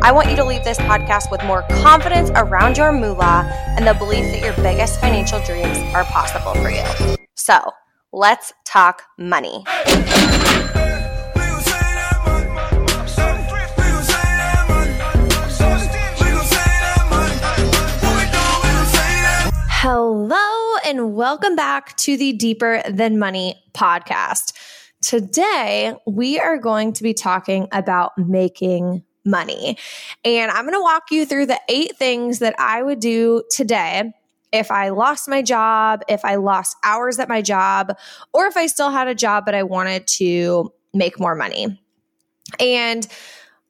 I want you to leave this podcast with more confidence around your moolah and the belief that your biggest financial dreams are possible for you. So, let's talk money. Hello, and welcome back to the Deeper Than Money podcast. Today, we are going to be talking about making money. And I'm going to walk you through the eight things that I would do today if I lost my job, if I lost hours at my job, or if I still had a job but I wanted to make more money. And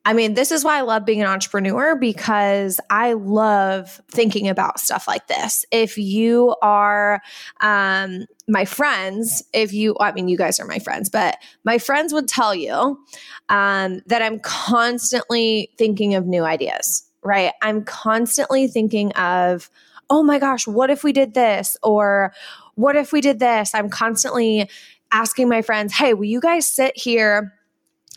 I mean, this is why I love being an entrepreneur because I love thinking about stuff like this. If you are um, my friends, if you, I mean, you guys are my friends, but my friends would tell you um, that I'm constantly thinking of new ideas, right? I'm constantly thinking of, oh my gosh, what if we did this? Or what if we did this? I'm constantly asking my friends, hey, will you guys sit here?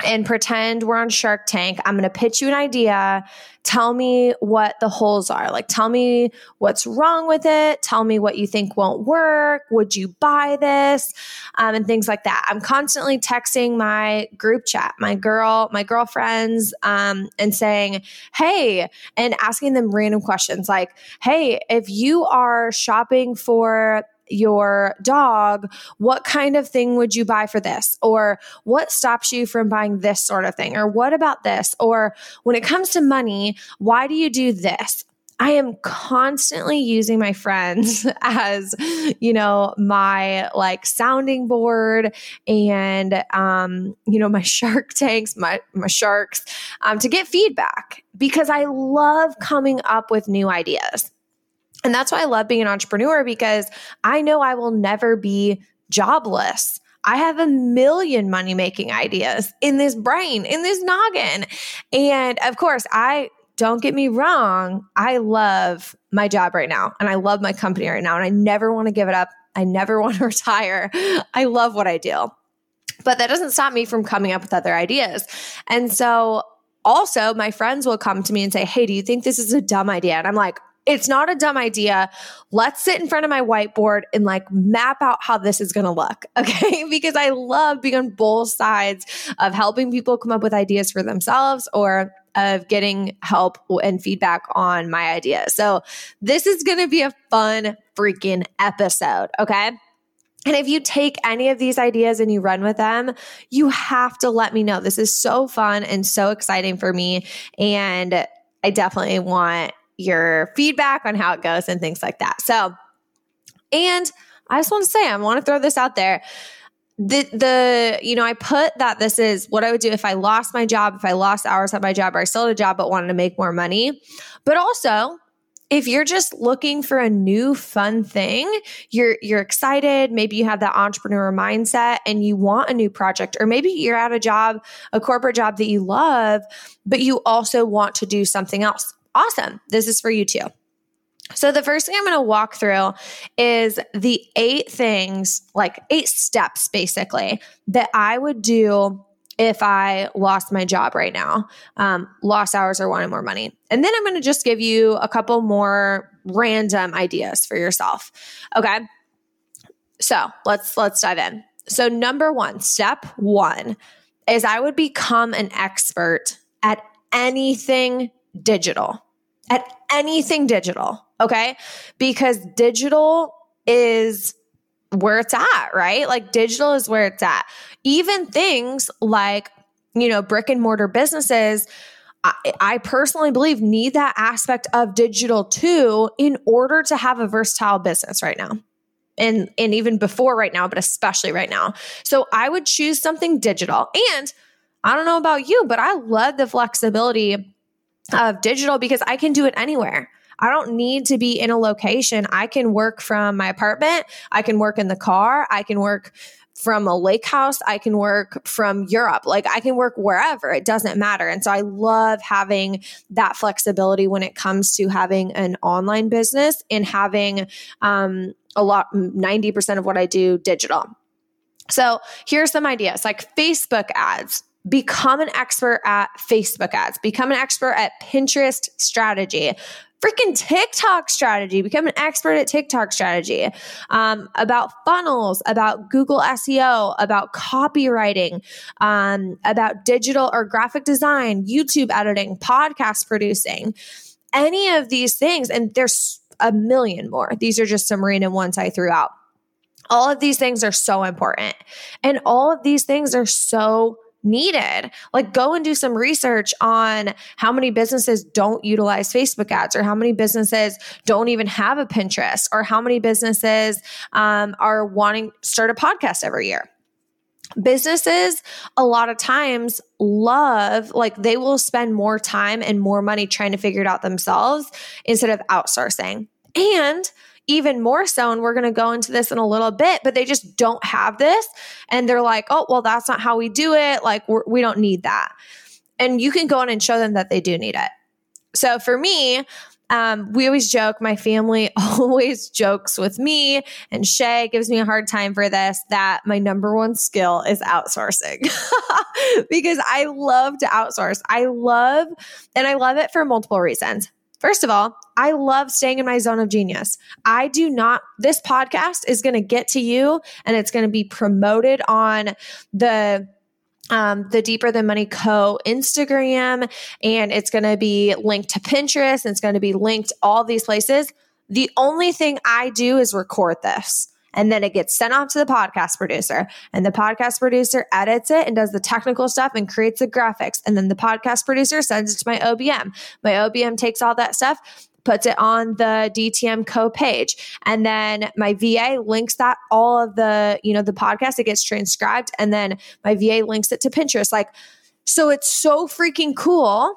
And pretend we're on Shark Tank. I'm going to pitch you an idea. Tell me what the holes are. Like, tell me what's wrong with it. Tell me what you think won't work. Would you buy this? Um, and things like that. I'm constantly texting my group chat, my girl, my girlfriends, um, and saying, hey, and asking them random questions like, hey, if you are shopping for your dog, what kind of thing would you buy for this? Or what stops you from buying this sort of thing? Or what about this? Or when it comes to money, why do you do this? I am constantly using my friends as, you know, my like sounding board and, um, you know, my shark tanks, my, my sharks, um, to get feedback because I love coming up with new ideas. And that's why I love being an entrepreneur because I know I will never be jobless. I have a million money making ideas in this brain, in this noggin. And of course, I don't get me wrong, I love my job right now and I love my company right now and I never want to give it up. I never want to retire. I love what I do. But that doesn't stop me from coming up with other ideas. And so also my friends will come to me and say, Hey, do you think this is a dumb idea? And I'm like, it's not a dumb idea. Let's sit in front of my whiteboard and like map out how this is going to look. Okay. because I love being on both sides of helping people come up with ideas for themselves or of getting help and feedback on my ideas. So this is going to be a fun freaking episode. Okay. And if you take any of these ideas and you run with them, you have to let me know. This is so fun and so exciting for me. And I definitely want your feedback on how it goes and things like that. So, and I just want to say, I want to throw this out there. The, the, you know, I put that this is what I would do if I lost my job, if I lost hours at my job, or I still had a job but wanted to make more money. But also, if you're just looking for a new fun thing, you're you're excited, maybe you have that entrepreneur mindset and you want a new project or maybe you're at a job, a corporate job that you love, but you also want to do something else awesome. This is for you too. So, the first thing I'm going to walk through is the eight things, like eight steps basically, that I would do if I lost my job right now, um, lost hours or wanted more money. And then I'm going to just give you a couple more random ideas for yourself. Okay. So let's let's dive in. So number one, step one is I would become an expert at anything digital, at anything digital. Okay. Because digital is where it's at, right? Like digital is where it's at. Even things like, you know, brick and mortar businesses, I, I, personally believe need that aspect of digital too in order to have a versatile business right now. And and even before right now, but especially right now. So I would choose something digital. And I don't know about you, but I love the flexibility of digital because I can do it anywhere. I don't need to be in a location. I can work from my apartment. I can work in the car. I can work from a lake house. I can work from Europe. Like I can work wherever. It doesn't matter. And so I love having that flexibility when it comes to having an online business and having um, a lot, 90% of what I do digital. So here's some ideas like Facebook ads become an expert at Facebook ads, become an expert at Pinterest strategy, freaking TikTok strategy, become an expert at TikTok strategy, um, about funnels, about Google SEO, about copywriting, um, about digital or graphic design, YouTube editing, podcast producing, any of these things. And there's a million more. These are just some random ones I threw out. All of these things are so important. And all of these things are so needed. Like go and do some research on how many businesses don't utilize Facebook ads or how many businesses don't even have a Pinterest or how many businesses um, are wanting to start a podcast every year. Businesses a lot of times love, like they will spend more time and more money trying to figure it out themselves instead of outsourcing. And even more so, and we're going to go into this in a little bit, but they just don't have this. And they're like, oh, well, that's not how we do it. Like, we're, we do not need that. And you can go in and show them that they do need it. So for me, um, we always joke, my family always jokes with me, and Shay gives me a hard time for this that my number one skill is outsourcing because I love to outsource. I love, and I love it for multiple reasons. First of all, I love staying in my zone of genius. I do not, this podcast is going to get to you and it's going to be promoted on the um, the Deeper Than Money Co. Instagram, and it's going to be linked to Pinterest, and it's going to be linked all these places. The only thing I do is record this and then it gets sent off to the podcast producer. And the podcast producer edits it and does the technical stuff and creates the graphics. And then the podcast producer sends it to my OBM my OBM takes all that stuff puts it on the DTM co page. And then my VA links that all of the you know the podcast it gets transcribed. And then my VA links it to Pinterest. Like so it's so freaking cool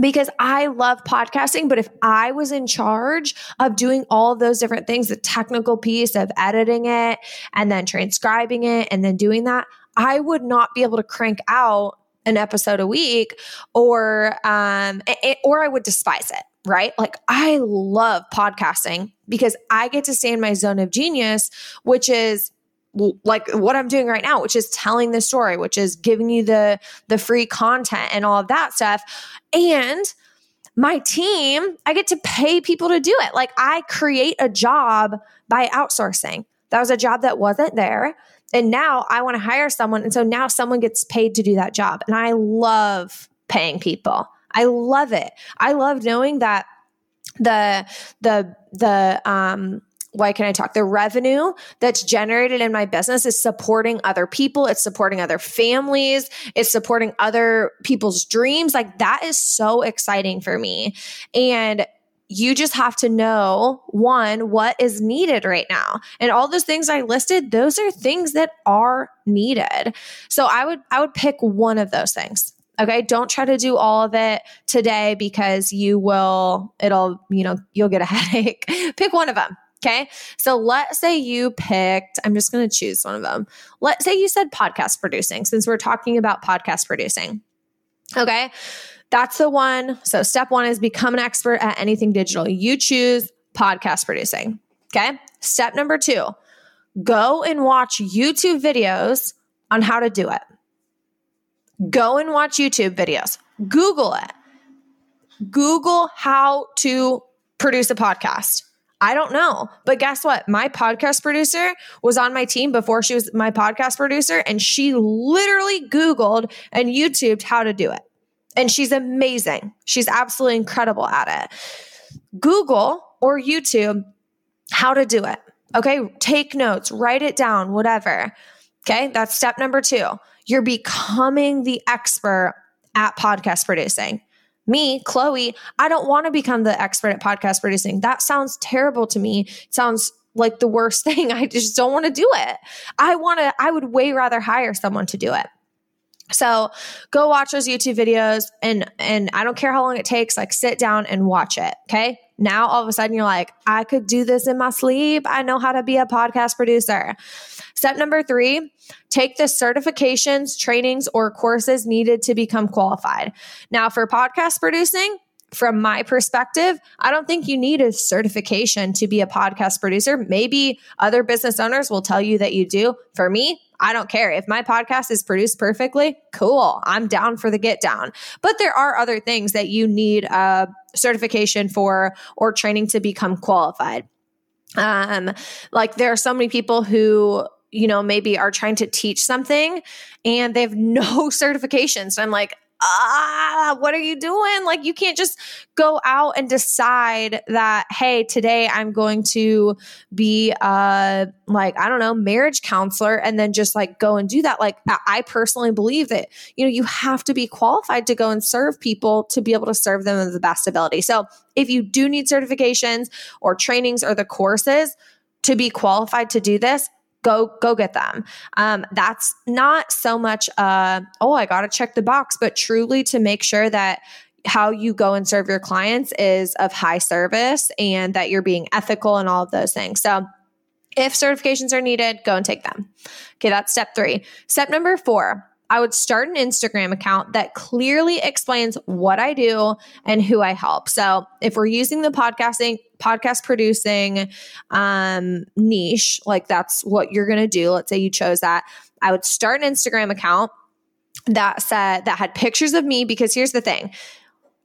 because I love podcasting. But if I was in charge of doing all of those different things, the technical piece of editing it and then transcribing it and then doing that, I would not be able to crank out an episode a week or um it, or I would despise it right? Like I love podcasting because I get to stay in my zone of genius, which is like what I'm doing right now, which is telling the story, which is giving you the the free content and all of that stuff. And my team, I get to pay people to do it. Like I create a job by outsourcing. That was a job that wasn't there. And now I want to hire someone. And so now someone gets paid to do that job. And I love paying people. I love it. I love knowing that the the the um why can I talk? The revenue that's generated in my business is supporting other people. It's supporting other families. It's supporting other people's dreams. Like that is so exciting for me. And you just have to know one, what is needed right now. And all those things I listed, those are things that are needed. So I would, I would pick one of those things. Okay. Don't try to do all of it today because you will, it'll, you know, you'll get a headache. Pick one of them. Okay. So let's say you picked, I'm just going to choose one of them. Let's say you said podcast producing, since we're talking about podcast producing. Okay. That's the one. So step one is become an expert at anything digital. You choose podcast producing. Okay. Step number two, go and watch YouTube videos on how to do it. Go and watch YouTube videos. Google it. Google how to produce a podcast I don't know. But guess what? My podcast producer was on my team before she was my podcast producer, and she literally Googled and YouTubed how to do it. And she's amazing. She's absolutely incredible at it. Google or YouTube how to do it. Okay. Take notes, write it down, whatever. Okay. That's step number two. You're becoming the expert at podcast producing me, Chloe, I don't want to become the expert at podcast producing. That sounds terrible to me. It sounds like the worst thing. I just don't want to do it. I want to, I would way rather hire someone to do it. So go watch those YouTube videos and and I don't care how long it takes, like sit down and watch it. Okay. Now all of a sudden you're like, I could do this in my sleep. I know how to be a podcast producer. Step number three, take the certifications, trainings, or courses needed to become qualified. Now, for podcast producing, from my perspective, I don't think you need a certification to be a podcast producer. Maybe other business owners will tell you that you do. For me, I don't care. If my podcast is produced perfectly, cool. I'm down for the get down. But there are other things that you need a certification for or training to become qualified. Um, like there are so many people who you know maybe are trying to teach something and they have no certifications. I'm like, ah, what are you doing? Like, you can't just go out and decide that, hey, today I'm going to be, uh, like, I don't know, marriage counselor, and then just like go and do that. Like, I personally believe that, you know, you have to be qualified to go and serve people to be able to serve them in the best ability. So, if you do need certifications or trainings or the courses, to be qualified to do this, go go get them. Um, that's not so much uh, oh i gotta check the box but truly to make sure that how you go and serve your clients is of high service and that you're being ethical and all of those things. So if certifications are needed go and take them. Okay that's step three. Step number four I would start an Instagram account that clearly explains what I do and who I help. So if we're using the podcasting, podcast producing um, niche, like that's what you're going to do. Let's say you chose that. I would start an Instagram account that said that had pictures of me because here's the thing.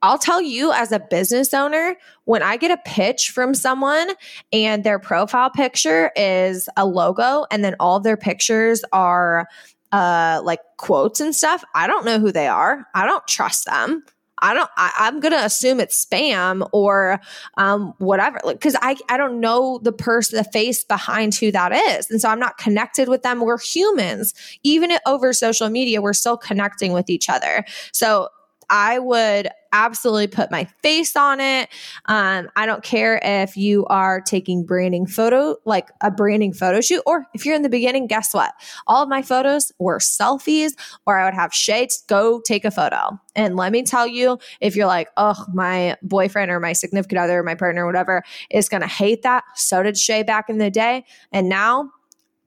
I'll tell you as a business owner, when I get a pitch from someone and their profile picture is a logo and then all their pictures are uh, like quotes and stuff, I don't know who they are. I don't trust them. I don't, I, am going to assume it's spam or um, whatever. Cause I, I don't know the person, the face behind who that is. And so I'm not connected with them. We're humans. Even over social media, we're still connecting with each other. So I would absolutely put my face on it. Um, I don't care if you are taking branding photo, like a branding photo shoot, or if you're in the beginning, guess what? All of my photos were selfies, or I would have Shay go take a photo. And let me tell you, if you're like, oh, my boyfriend or my significant other, my partner, whatever, is going to hate that. So did Shay back in the day. And now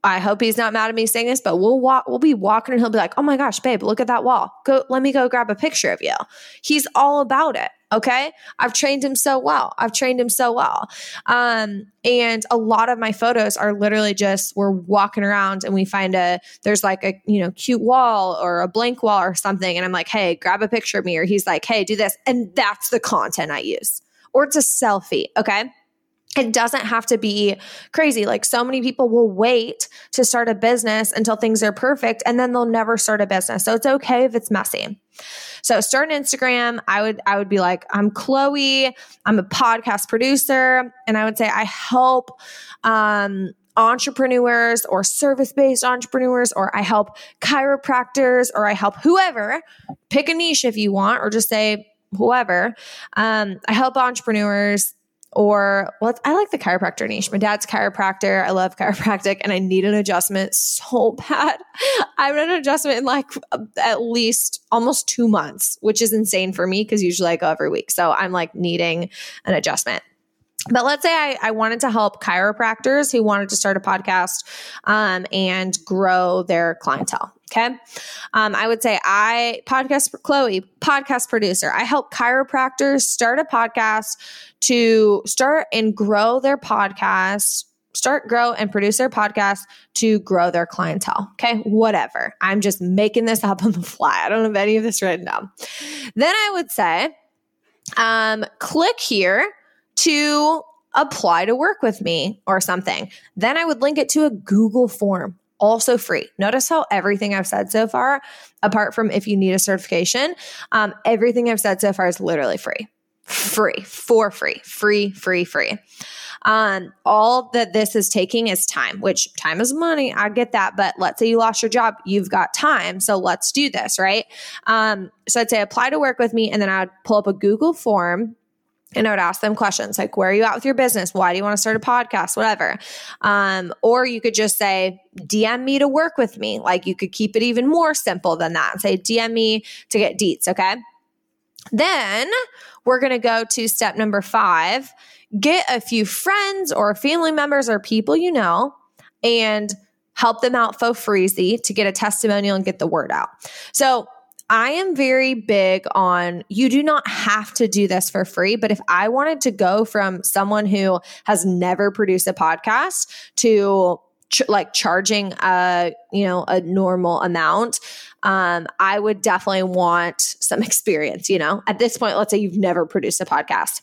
I hope he's not mad at me saying this, but we'll walk, we'll be walking and he'll be like, Oh my gosh, babe, look at that wall. Go, let me go grab a picture of you. He's all about it. Okay. I've trained him so well. I've trained him so well. Um, and a lot of my photos are literally just we're walking around and we find a there's like a you know cute wall or a blank wall or something. And I'm like, hey, grab a picture of me. Or he's like, hey, do this. And that's the content I use. Or it's a selfie. Okay it doesn't have to be crazy. Like so many people will wait to start a business until things are perfect and then they'll never start a business. So it's okay if it's messy. So start an Instagram. I would I would be like, I'm Chloe. I'm a podcast producer, and I would say I help um, entrepreneurs or service based entrepreneurs, or I help chiropractors, or I help whoever. Pick a niche if you want, or just say whoever. Um, I help entrepreneurs or well, I like the chiropractor niche. My dad's chiropractor. I love chiropractic and I need an adjustment so bad. I have an adjustment in like at least almost two months, which is insane for me because usually I go every week. So I'm like needing an adjustment. But let's say I, I, wanted to help chiropractors who wanted to start a podcast um, and grow their clientele. Okay. Um, I would say I, podcast Chloe, podcast producer, I help chiropractors start a podcast to start and grow their podcast start, grow, and produce their podcast to grow their clientele. Okay, whatever. I'm just making this up on the fly. I don't have any of this written down. Then I would say, um, click here to apply to work with me or something. Then I would link it to a Google form also free. Notice how everything I've said so far, apart from if you need a certification, um, everything I've said so far is literally free. Free, for free, free, free, free. Um, all that this is taking is time, which time is money. I get that. But let's say you lost your job, you've got time. So let's do this, right? Um, so I'd say apply to work with me, and then I'd pull up a Google form and I would ask them questions like, where are you at with your business? Why do you want to start a podcast? Whatever. Um, or you could just say, DM me to work with me. Like you could keep it even more simple than that and say, DM me to get deets. Okay. Then we're going to go to step number five get a few friends or family members or people you know and help them out for freezy to get a testimonial and get the word out. So I am very big on you do not have to do this for free, but if I wanted to go from someone who has never produced a podcast to ch- like charging a, you know, a normal amount, um, I would definitely want some experience, you know. At this point, let's say you've never produced a podcast.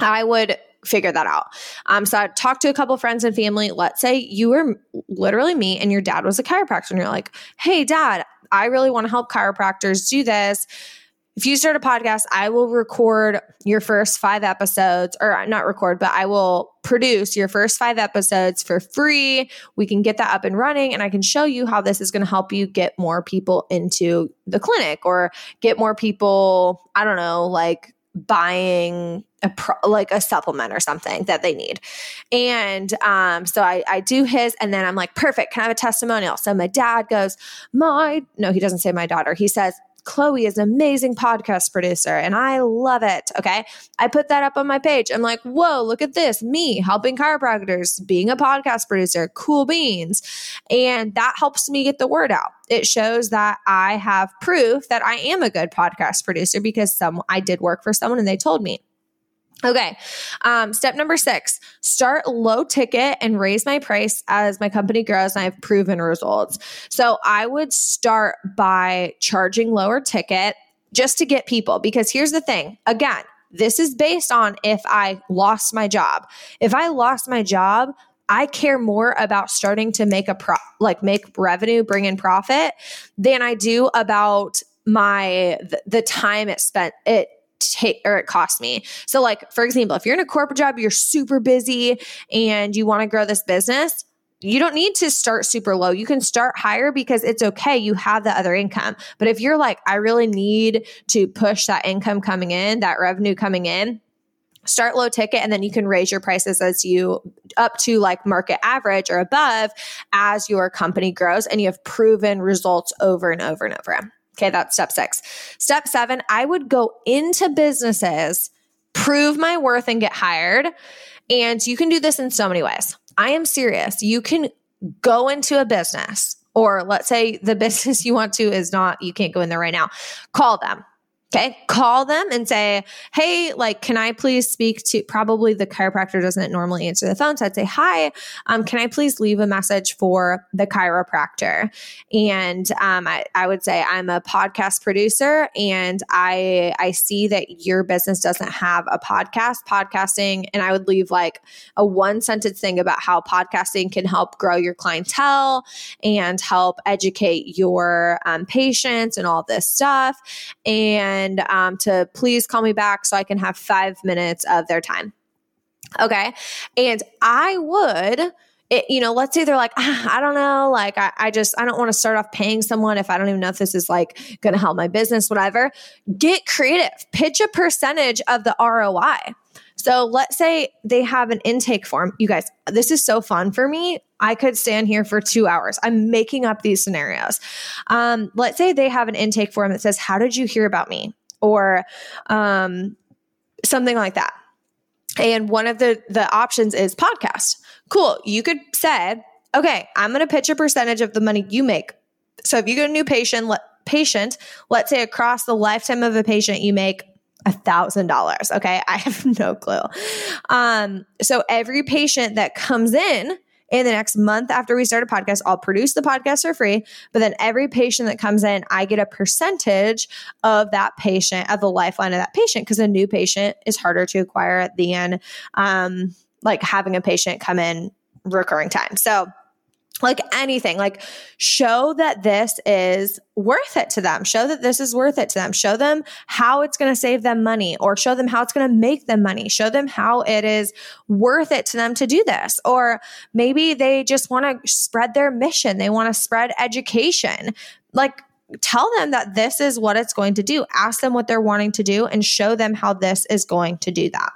I would figure that out. Um, so I talked to a couple friends and family. Let's say you were literally me and your dad was a chiropractor, and you're like, hey, dad, I really want to help chiropractors do this. If you start a podcast, I will record your first five episodes, or uh, not record, but I will produce your first five episodes for free. We can get that up and running, and I can show you how this is going to help you get more people into the clinic or get more people, I don't know, like buying a pro, like a supplement or something that they need. And um, so I, I do his, and then I'm like, perfect. Can I have a testimonial? So my dad goes, my no, he doesn't say my daughter. He says, Chloe is an amazing podcast producer and I love it. Okay. I put that up on my page. I'm like, whoa, look at this. Me helping chiropractors, being a podcast producer, cool beans. And that helps me get the word out. It shows that I have proof that I am a good podcast producer because some I did work for someone and they told me. Okay. Um, step number six start low ticket and raise my price as my company grows and I have proven results. So I would start by charging lower ticket just to get people because here's the thing again, this is based on if I lost my job. If I lost my job, I care more about starting to make a pro like make revenue, bring in profit than I do about my the, the time it spent it take or it cost me. So like for example, if you're in a corporate job, you're super busy and you want to grow this business, you don't need to start super low. You can start higher because it's okay. You have the other income. But if you're like, I really need to push that income coming in, that revenue coming in, start low ticket and then you can raise your prices as you up to like market average or above as your company grows and you have proven results over and over and over. Okay, that's step six. Step seven, I would go into businesses, prove my worth, and get hired. And you can do this in so many ways. I am serious. You can go into a business, or let's say the business you want to is not, you can't go in there right now. Call them Okay. Call them and say, Hey, like, can I please speak to probably the chiropractor doesn't normally answer the phone. So I'd say, Hi, um, can I please leave a message for the chiropractor? And um, I, I would say, I'm a podcast producer and I I see that your business doesn't have a podcast, podcasting, and I would leave like a one sentence thing about how podcasting can help grow your clientele and help educate your um, patients and all this stuff. And and um, to please call me back so I can have five minutes of their time. Okay. And I would. It, you know, let's say they're like, ah, I don't know, like I, I just I don't want to start off paying someone if I don't even know if this is like going to help my business, whatever. Get creative, pitch a percentage of the ROI. So let's say they have an intake form. You guys, this is so fun for me. I could stand here for two hours. I'm making up these scenarios. Um, let's say they have an intake form that says, How did you hear about me? Or um, something like that. And one of the, the options is podcast. Cool. You could say, okay, I'm going to pitch a percentage of the money you make. So if you get a new patient, let, patient, let's say across the lifetime of a patient, you make a thousand dollars. Okay. I have no clue. Um, so every patient that comes in in the next month after we start a podcast, I'll produce the podcast for free. But then every patient that comes in, I get a percentage of that patient, of the lifeline of that patient, because a new patient is harder to acquire than um, like having a patient come in recurring time. So like anything. Like show that this is worth it to them. Show that this is worth it to them. Show them how it's going to save them money or show them how it's going to make them money. Show them how it is worth it to them to do this. Or maybe they just want to spread their mission. They want to spread education. Like tell them that this is what it's going to do. Ask them what they're wanting to do and show them how this is going to do that.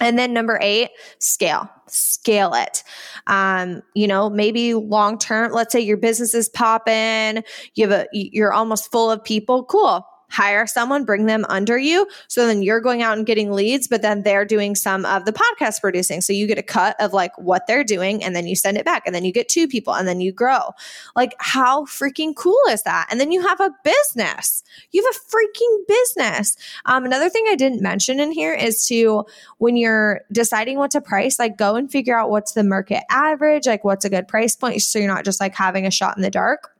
And then number eight, scale, scale it. Um, you know, maybe long term, let's say your business is popping, you have a, you're almost full of people. Cool hire someone, bring them under you. So then you're going out and getting leads, but then they're doing some of the podcast producing. So you get a cut of like what they're doing and then you send it back and then you get two people and then you grow. Like how freaking cool is that? And then you have a business. You have a freaking business. Um, another thing I didn't mention in here is to when you're deciding what to price, like go and figure out what's the market average, like what's a good price point. So you're not just like having a shot in the dark.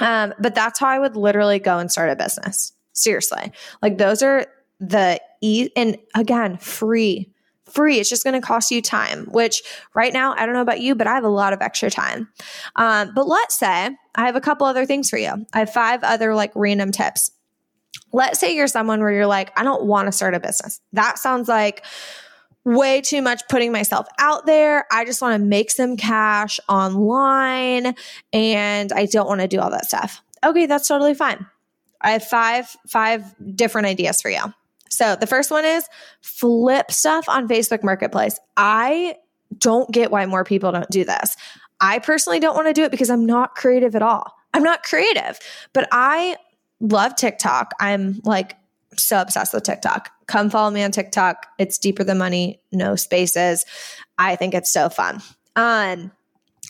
Um, but that's how I would literally go and start a business. Seriously. Like those are the e and again, free. Free. It's just going to cost you time, which right now, I don't know about you, but I have a lot of extra time. Um, but let's say I have a couple other things for you. I have five other like random tips. Let's say you're someone where you're like, I don't want to start a business. That sounds like way too much putting myself out there. I just want to make some cash online and I don't want to do all that stuff. Okay, that's totally fine. I have five five different ideas for you. So the first one is flip stuff on Facebook Marketplace. I don't get why more people don't do this. I personally don't want to do it because I'm not creative at all. I'm not creative, but I love TikTok. I'm like so obsessed with TikTok. Come follow me on TikTok. It's deeper than money, no spaces. I think it's so fun. Um,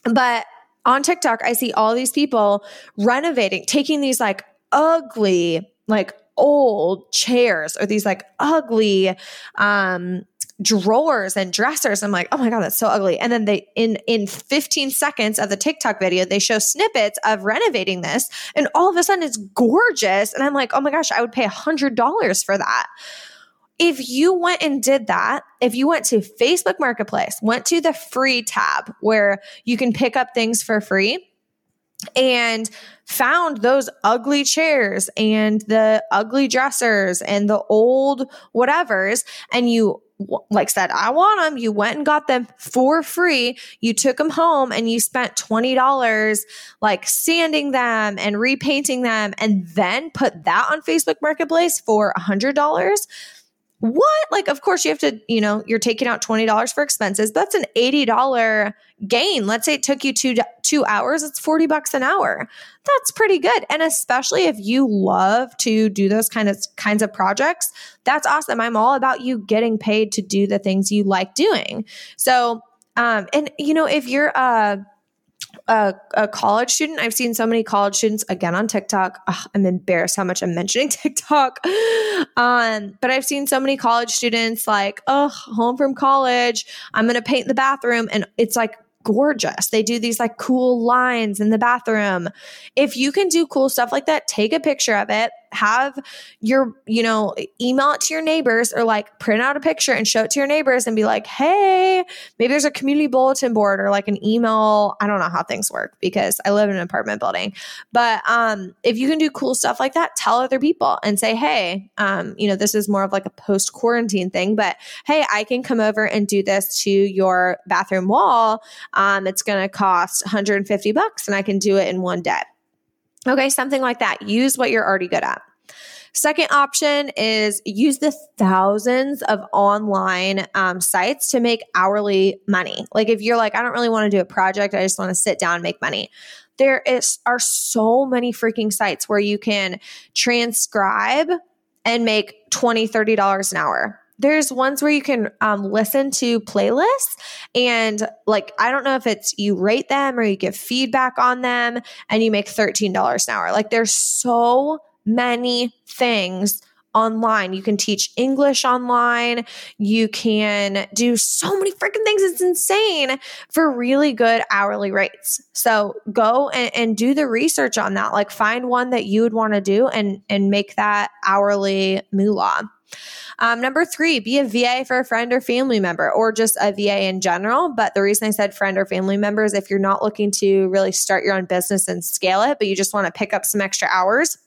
but on TikTok, I see all these people renovating, taking these like ugly, like old chairs or these like ugly um drawers and dressers. I'm like, oh my God, that's so ugly. And then they in in 15 seconds of the TikTok video, they show snippets of renovating this, and all of a sudden it's gorgeous. And I'm like, oh my gosh, I would pay a hundred dollars for that. If you went and did that, if you went to Facebook Marketplace, went to the free tab where you can pick up things for free, and found those ugly chairs and the ugly dressers and the old whatevers. And you like said i want them you went and got them for free. You took them home and you spent $20 like sanding them and repainting them and then put that on facebook marketplace for $100 what? Like, of course, you have to, you know, you're taking out $20 for expenses. That's an $80 gain. Let's say it took you two, two hours, it's 40 bucks an hour. That's pretty good. And especially if you love to do those kind of kinds of projects, that's awesome. I'm all about you getting paid to do the things you like doing. So, um, and you know, if you're, uh, a, a, college student. I've seen so many college students again on TikTok. Ugh, I'm embarrassed how much I'm mentioning TikTok. Um, but I've seen so many college students like, oh, home from college. I'm going to paint the bathroom. And it's like gorgeous. They do these like cool lines in the bathroom. If you can do cool stuff like that, take a picture of it, have your, you know, email it to your neighbors or like print out a picture and show it to your neighbors and be like, hey, maybe there's a community bulletin board or like an email. I don't know how things work because I live in an apartment building. But um, if you can do cool stuff like that, tell other people and say, hey, um, you know, this is more of like a post quarantine thing, but hey, I can come over and do this to your bathroom wall. Um, it's going to cost 150 bucks and I can do it in one day. Okay, something like that. Use what you're already good at. Second option is use the thousands of online um, sites to make hourly money. Like if you're like, I don't really want to do a project, I just want to sit down and make money. There is are so many freaking sites where you can transcribe and make 20 $30 an hour there's ones where you can um, listen to playlists and like i don't know if it's you rate them or you give feedback on them and you make $13 an hour like there's so many things online. You can teach English online. You can do so many freaking things. It's insane for really good hourly rates. So go and, and do the research on that. Like find one that you would want to do and and make that hourly moolah. Um, number three, be a VA for a friend or family member or just a VA in general. But the reason I said friend or family member is if you're not looking to really start your own business and scale it, but you just want to pick up some extra hours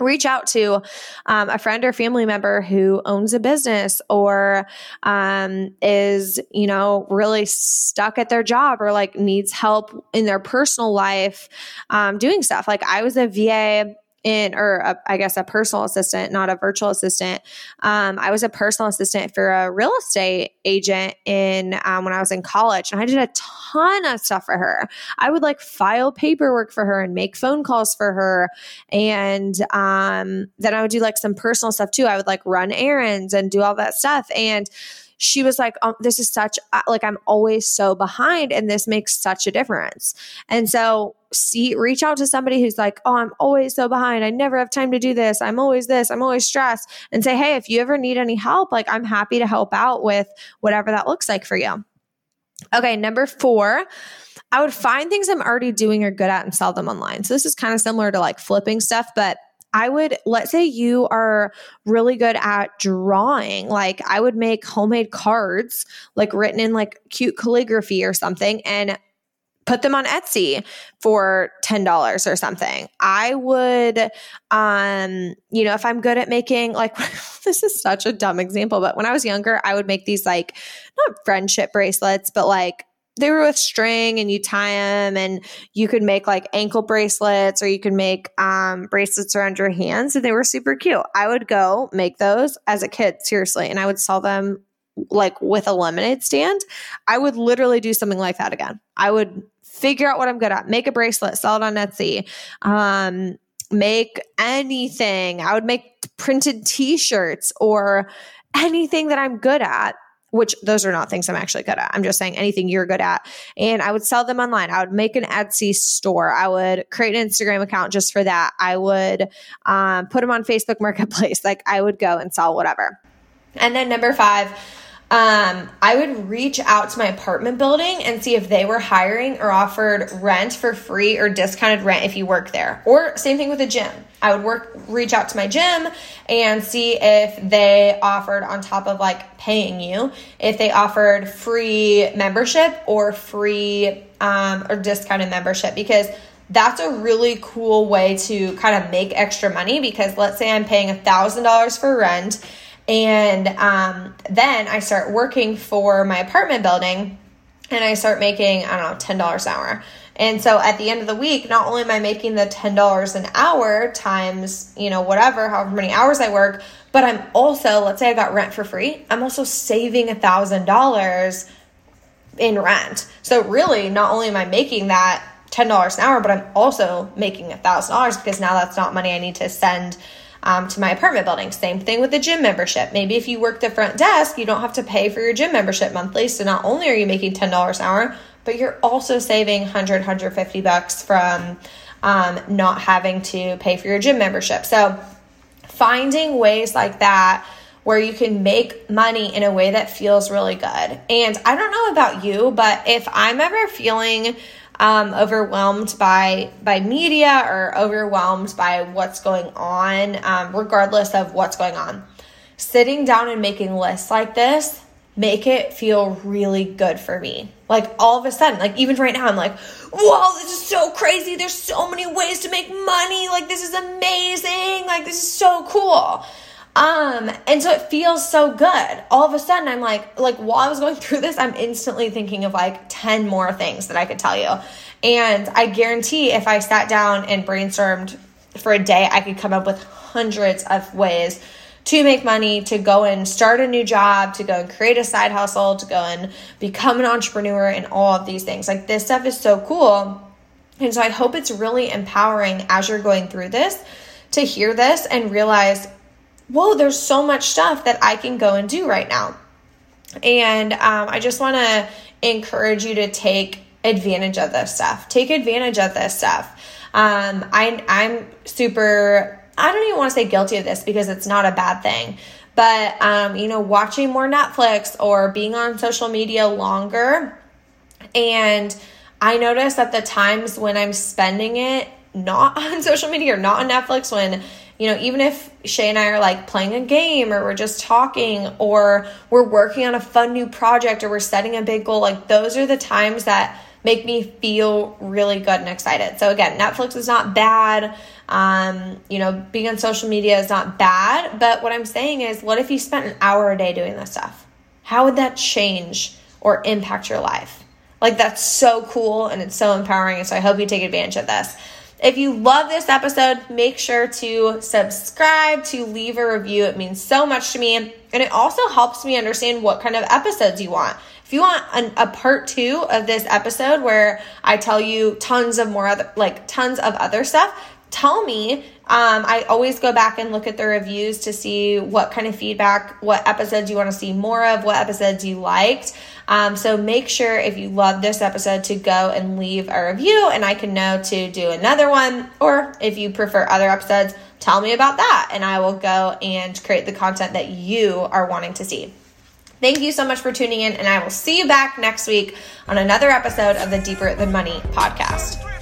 reach out to um, a friend or family member who owns a business or um, is you know really stuck at their job or like needs help in their personal life um, doing stuff like i was a va in, or a, I guess a personal assistant, not a virtual assistant. Um, I was a personal assistant for a real estate agent in um, when I was in college, and I did a ton of stuff for her. I would like file paperwork for her and make phone calls for her, and um, then I would do like some personal stuff too. I would like run errands and do all that stuff, and she was like, oh, this is such, uh, like, I'm always so behind and this makes such a difference. And so, see, reach out to somebody who's like, oh, I'm always so behind. I never have time to do this. I'm always this. I'm always stressed. And say, hey, if you ever need any help, like, I'm happy to help out with whatever that looks like for you. Okay, number four, I would find things I'm already doing or good at and sell them online. So this is kind of similar to like flipping stuff, but I would, let's say you are really good at drawing. Like, I would make homemade cards, like written in like cute calligraphy or something, and put them on Etsy for $10 or something. I would um you know if I'm good at making like this is such a dumb example but when I was younger I would make these like not friendship bracelets but like they were with string and you tie them and you could make like ankle bracelets or you could make um, bracelets around your hands and they were super cute. I would go make those as a kid seriously and i would sell them like with a lemonade stand. I would literally do something like that again. I would figure out what i'm good at make a bracelet sell it on etsy um, make anything i would make printed t-shirts or anything that i'm good at which those are not things I'm actually good at. I'm just saying anything you're good at. And I would sell them online. I would make an Etsy store. I would create an Instagram account just for that. I would um, put them on Facebook Marketplace. Like I would go and sell whatever. And then number five, um, I would reach out to my apartment building and see if they were hiring or offered rent for free or discounted rent if you work there. Or same thing with a gym. I would work reach out to my gym and see if they offered on top of like paying you, if they offered free membership or free um, or discounted membership because that's a really cool way to kind of make extra money because let's say I'm paying a thousand dollars for rent and um, then I start working for my apartment building and I start making, I don't know, $10 an hour. And so at the end of the week, not only am I making the $10 an hour times, you know, whatever, however many hours I work, but I'm also, let's say I got rent for free, I'm also saving a $1,000 in rent. So really, not only am I making that $10 an hour, but I'm also making a $1,000 because now that's not money I need to send um, to my apartment building. Same thing with the gym membership. Maybe if you work the front desk, you don't have to pay for your gym membership monthly. So not only are you making $10 an hour, but you're also saving 100, 150 bucks from um, not having to pay for your gym membership. So finding ways like that where you can make money in a way that feels really good. And I don't know about you, but if I'm ever feeling um, overwhelmed by by media or overwhelmed by what's going on, um, regardless of what's going on. Sitting down and making lists like this make it feel really good for me. Like all of a sudden, like even right now, I'm like, whoa, this is so crazy. There's so many ways to make money. Like this is amazing. Like this is so cool. Um, and so it feels so good. All of a sudden, I'm like, like while I was going through this, I'm instantly thinking of like 10 more things that I could tell you. And I guarantee if I sat down and brainstormed for a day, I could come up with hundreds of ways to make money, to go and start a new job, to go and create a side hustle, to go and become an entrepreneur, and all of these things. Like this stuff is so cool. And so I hope it's really empowering as you're going through this to hear this and realize whoa, there's so much stuff that I can go and do right now. And um, I just want to encourage you to take advantage of this stuff. Take advantage of this stuff. Um, I, I'm super, I don't even want to say guilty of this because it's not a bad thing. But, um, you know, watching more Netflix or being on social media longer. And I notice that the times when I'm spending it not on social media or not on Netflix, when you know, even if Shay and I are like playing a game or we're just talking or we're working on a fun new project or we're setting a big goal, like those are the times that make me feel really good and excited. So again, Netflix is not bad. Um, you know, being on social media is not bad, but what I'm saying is, what if you spent an hour a day doing this stuff? How would that change or impact your life? Like, that's so cool and it's so empowering. And so I hope you take advantage of this. If you love this episode, make sure to subscribe, to leave a review. It means so much to me. And it also helps me understand what kind of episodes you want. If you want an, a part two of this episode where I tell you tons of more other, like tons of other stuff, tell me. Um, I always go back and look at the reviews to see what kind of feedback, what episodes you want to see more of, what episodes you liked. Um, so make sure if you love this episode to go and leave a review, and I can know to do another one. Or if you prefer other episodes, tell me about that, and I will go and create the content that you are wanting to see. Thank you so much for tuning in, and I will see you back next week on another episode of the Deeper Than Money podcast.